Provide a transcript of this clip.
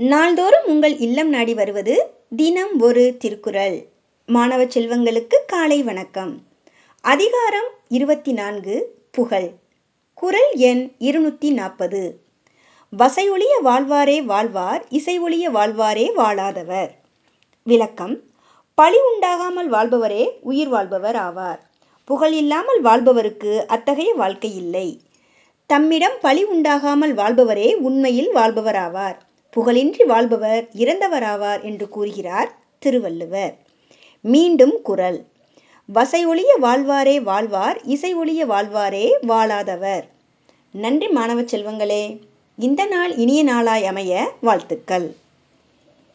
நாள்தோறும் உங்கள் இல்லம் நாடி வருவது தினம் ஒரு திருக்குறள். மாணவ செல்வங்களுக்கு காலை வணக்கம். அதிகாரம் இருபத்தி நான்கு புகழ். குரல் எண் இருநூற்றி நாற்பது வசையொழிய வாழ்வாரே வாழ்வார் இசை ஒழிய வாழ்வாரே வாழாதவர். விளக்கம் பழி உண்டாகாமல் வாழ்பவரே உயிர் வாழ்பவர் ஆவார். புகழ் இல்லாமல் வாழ்பவருக்கு அத்தகைய வாழ்க்கை இல்லை. தம்மிடம் பழி உண்டாகாமல் வாழ்பவரே உண்மையில் வாழ்பவராவார் புகழின்றி வாழ்பவர் இறந்தவராவார் என்று கூறுகிறார் திருவள்ளுவர். மீண்டும் குரல். வசை ஒழிய வாழ்வாரே வாழ்வார் இசை ஒழிய வாழ்வாரே வாழாதவர். நன்றி மாணவ செல்வங்களே. இந்த நாள் இனிய நாளாய் அமைய வாழ்த்துக்கள்.